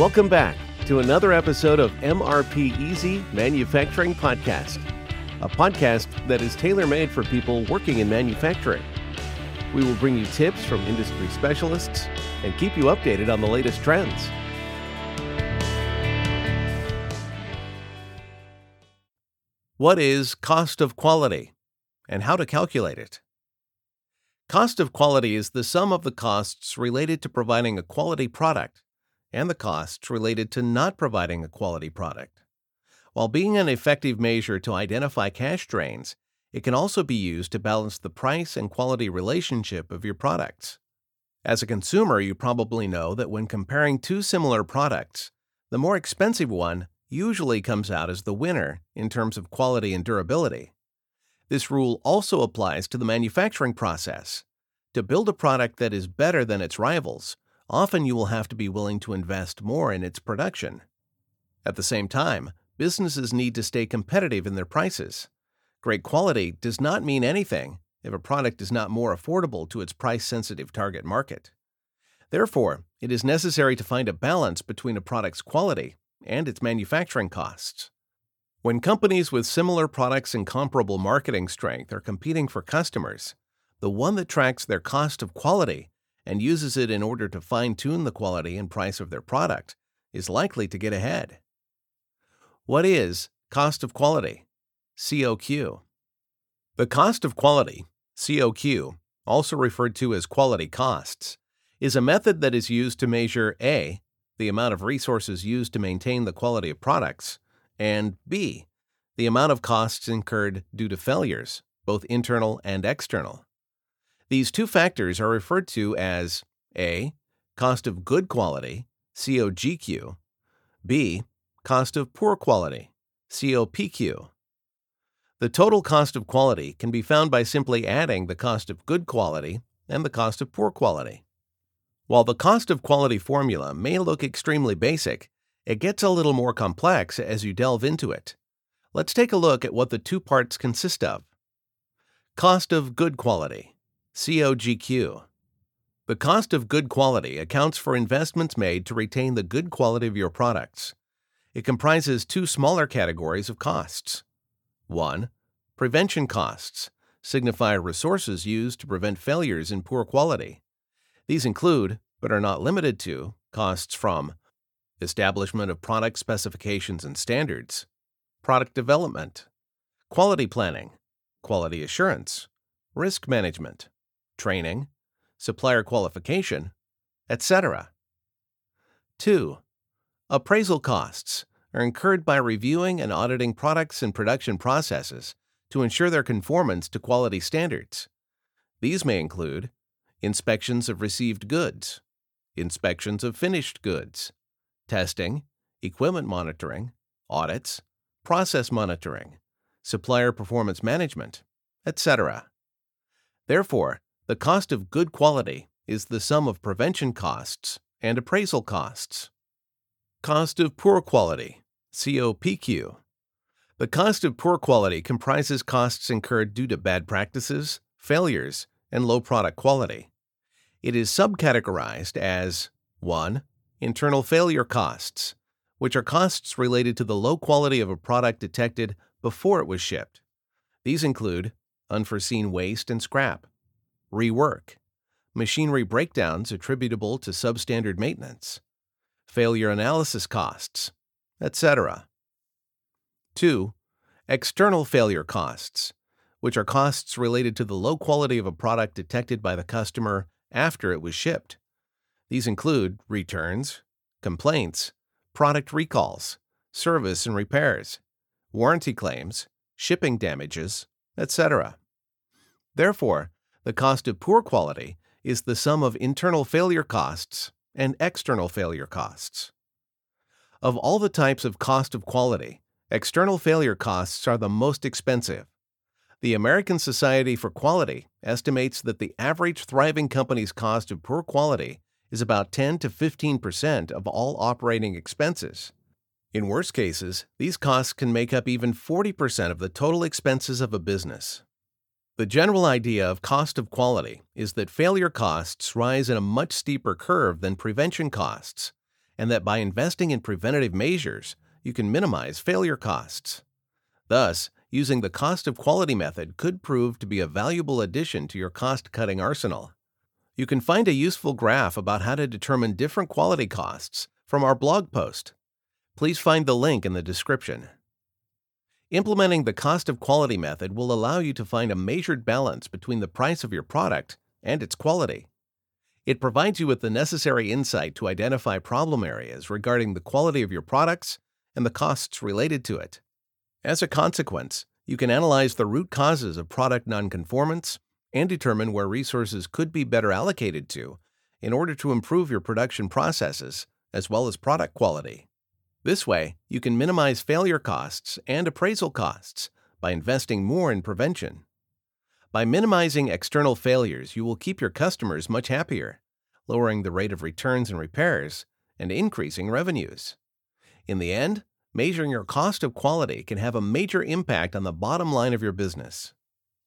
Welcome back to another episode of MRP Easy Manufacturing Podcast, a podcast that is tailor made for people working in manufacturing. We will bring you tips from industry specialists and keep you updated on the latest trends. What is cost of quality and how to calculate it? Cost of quality is the sum of the costs related to providing a quality product and the costs related to not providing a quality product. While being an effective measure to identify cash drains, it can also be used to balance the price and quality relationship of your products. As a consumer, you probably know that when comparing two similar products, the more expensive one usually comes out as the winner in terms of quality and durability. This rule also applies to the manufacturing process. To build a product that is better than its rivals, often you will have to be willing to invest more in its production. At the same time, businesses need to stay competitive in their prices. Great quality does not mean anything if a product is not more affordable to its price sensitive target market. Therefore, it is necessary to find a balance between a product's quality and its manufacturing costs. When companies with similar products and comparable marketing strength are competing for customers, the one that tracks their cost of quality and uses it in order to fine tune the quality and price of their product is likely to get ahead. What is cost of quality? COQ. The cost of quality, COQ, also referred to as quality costs, is a method that is used to measure A. the amount of resources used to maintain the quality of products, and B, the amount of costs incurred due to failures, both internal and external. These two factors are referred to as A. Cost of good quality, COGQ, B. Cost of poor quality, COPQ. The total cost of quality can be found by simply adding the cost of good quality and the cost of poor quality. While the cost of quality formula may look extremely basic, it gets a little more complex as you delve into it. Let's take a look at what the two parts consist of. Cost of good quality, COGQ. The cost of good quality accounts for investments made to retain the good quality of your products. It comprises two smaller categories of costs. 1. Prevention costs signify resources used to prevent failures in poor quality. These include, but are not limited to, costs from establishment of product specifications and standards, product development, quality planning, quality assurance, risk management, training, supplier qualification, etc. 2. Appraisal costs are incurred by reviewing and auditing products and production processes to ensure their conformance to quality standards. These may include inspections of received goods, inspections of finished goods, testing, equipment monitoring, audits, process monitoring, supplier performance management, etc. Therefore, the cost of good quality is the sum of prevention costs and appraisal costs. Cost of poor quality, COPQ. The cost of poor quality comprises costs incurred due to bad practices, failures, and low product quality. It is subcategorized as 1 internal failure costs, which are costs related to the low quality of a product detected before it was shipped. These include unforeseen waste and scrap, rework, machinery breakdowns attributable to substandard maintenance, failure analysis costs, etc. 2. External failure costs, which are costs related to the low quality of a product detected by the customer after it was shipped. These include returns, complaints, product recalls, service and repairs, warranty claims, shipping damages, etc. Therefore, the cost of poor quality is the sum of internal failure costs and external failure costs. Of all the types of cost of quality, external failure costs are the most expensive. The American Society for Quality estimates that the average thriving company's cost of poor quality is about 10 to 15 percent of all operating expenses. In worst cases, these costs can make up even 40 percent of the total expenses of a business. The general idea of cost of quality is that failure costs rise in a much steeper curve than prevention costs, and that by investing in preventative measures, you can minimize failure costs. Thus, using the cost of quality method could prove to be a valuable addition to your cost cutting arsenal. You can find a useful graph about how to determine different quality costs from our blog post. Please find the link in the description. Implementing the cost of quality method will allow you to find a measured balance between the price of your product and its quality. It provides you with the necessary insight to identify problem areas regarding the quality of your products and the costs related to it. As a consequence, you can analyze the root causes of product nonconformance and determine where resources could be better allocated to in order to improve your production processes as well as product quality. This way, you can minimize failure costs and appraisal costs by investing more in prevention. By minimizing external failures, you will keep your customers much happier, lowering the rate of returns and repairs, and increasing revenues. In the end, measuring your cost of quality can have a major impact on the bottom line of your business.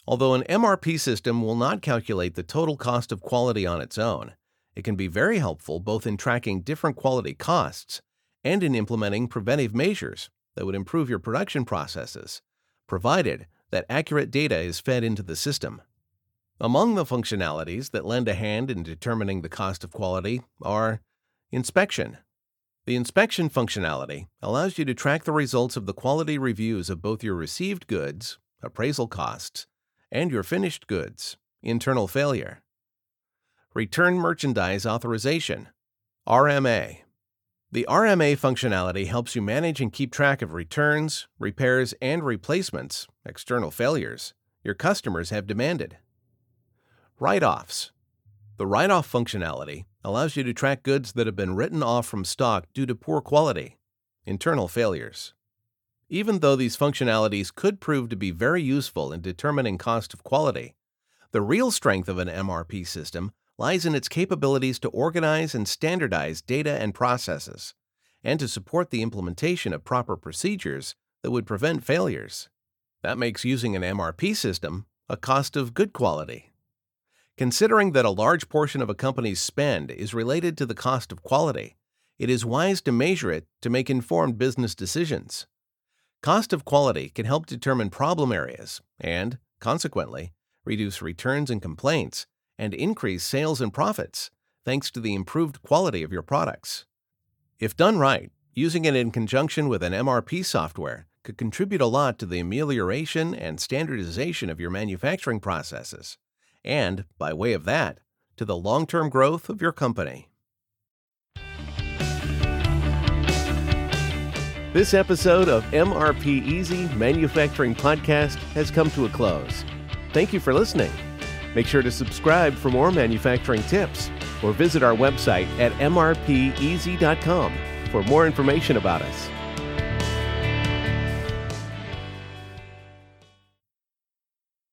Although an MRP system will not calculate the total cost of quality on its own, it can be very helpful both in tracking different quality costs and in implementing preventive measures that would improve your production processes, provided that accurate data is fed into the system. Among the functionalities that lend a hand in determining the cost of quality are inspection. The inspection functionality allows you to track the results of the quality reviews of both your received goods, appraisal costs, and your finished goods, internal failure. Return Merchandise Authorization, RMA. The RMA functionality helps you manage and keep track of returns, repairs, and replacements, external failures, your customers have demanded. Write offs. The write off functionality allows you to track goods that have been written off from stock due to poor quality, internal failures. Even though these functionalities could prove to be very useful in determining cost of quality, the real strength of an MRP system lies in its capabilities to organize and standardize data and processes, and to support the implementation of proper procedures that would prevent failures. That makes using an MRP system a cost of good quality. Considering that a large portion of a company's spend is related to the cost of quality, it is wise to measure it to make informed business decisions. Cost of quality can help determine problem areas and, consequently, reduce returns and complaints and increase sales and profits thanks to the improved quality of your products. If done right, using it in conjunction with an MRP software could contribute a lot to the amelioration and standardization of your manufacturing processes, and, by way of that, to the long term growth of your company. This episode of MRP Easy Manufacturing Podcast has come to a close. Thank you for listening. Make sure to subscribe for more manufacturing tips or visit our website at mrpeasy.com for more information about us.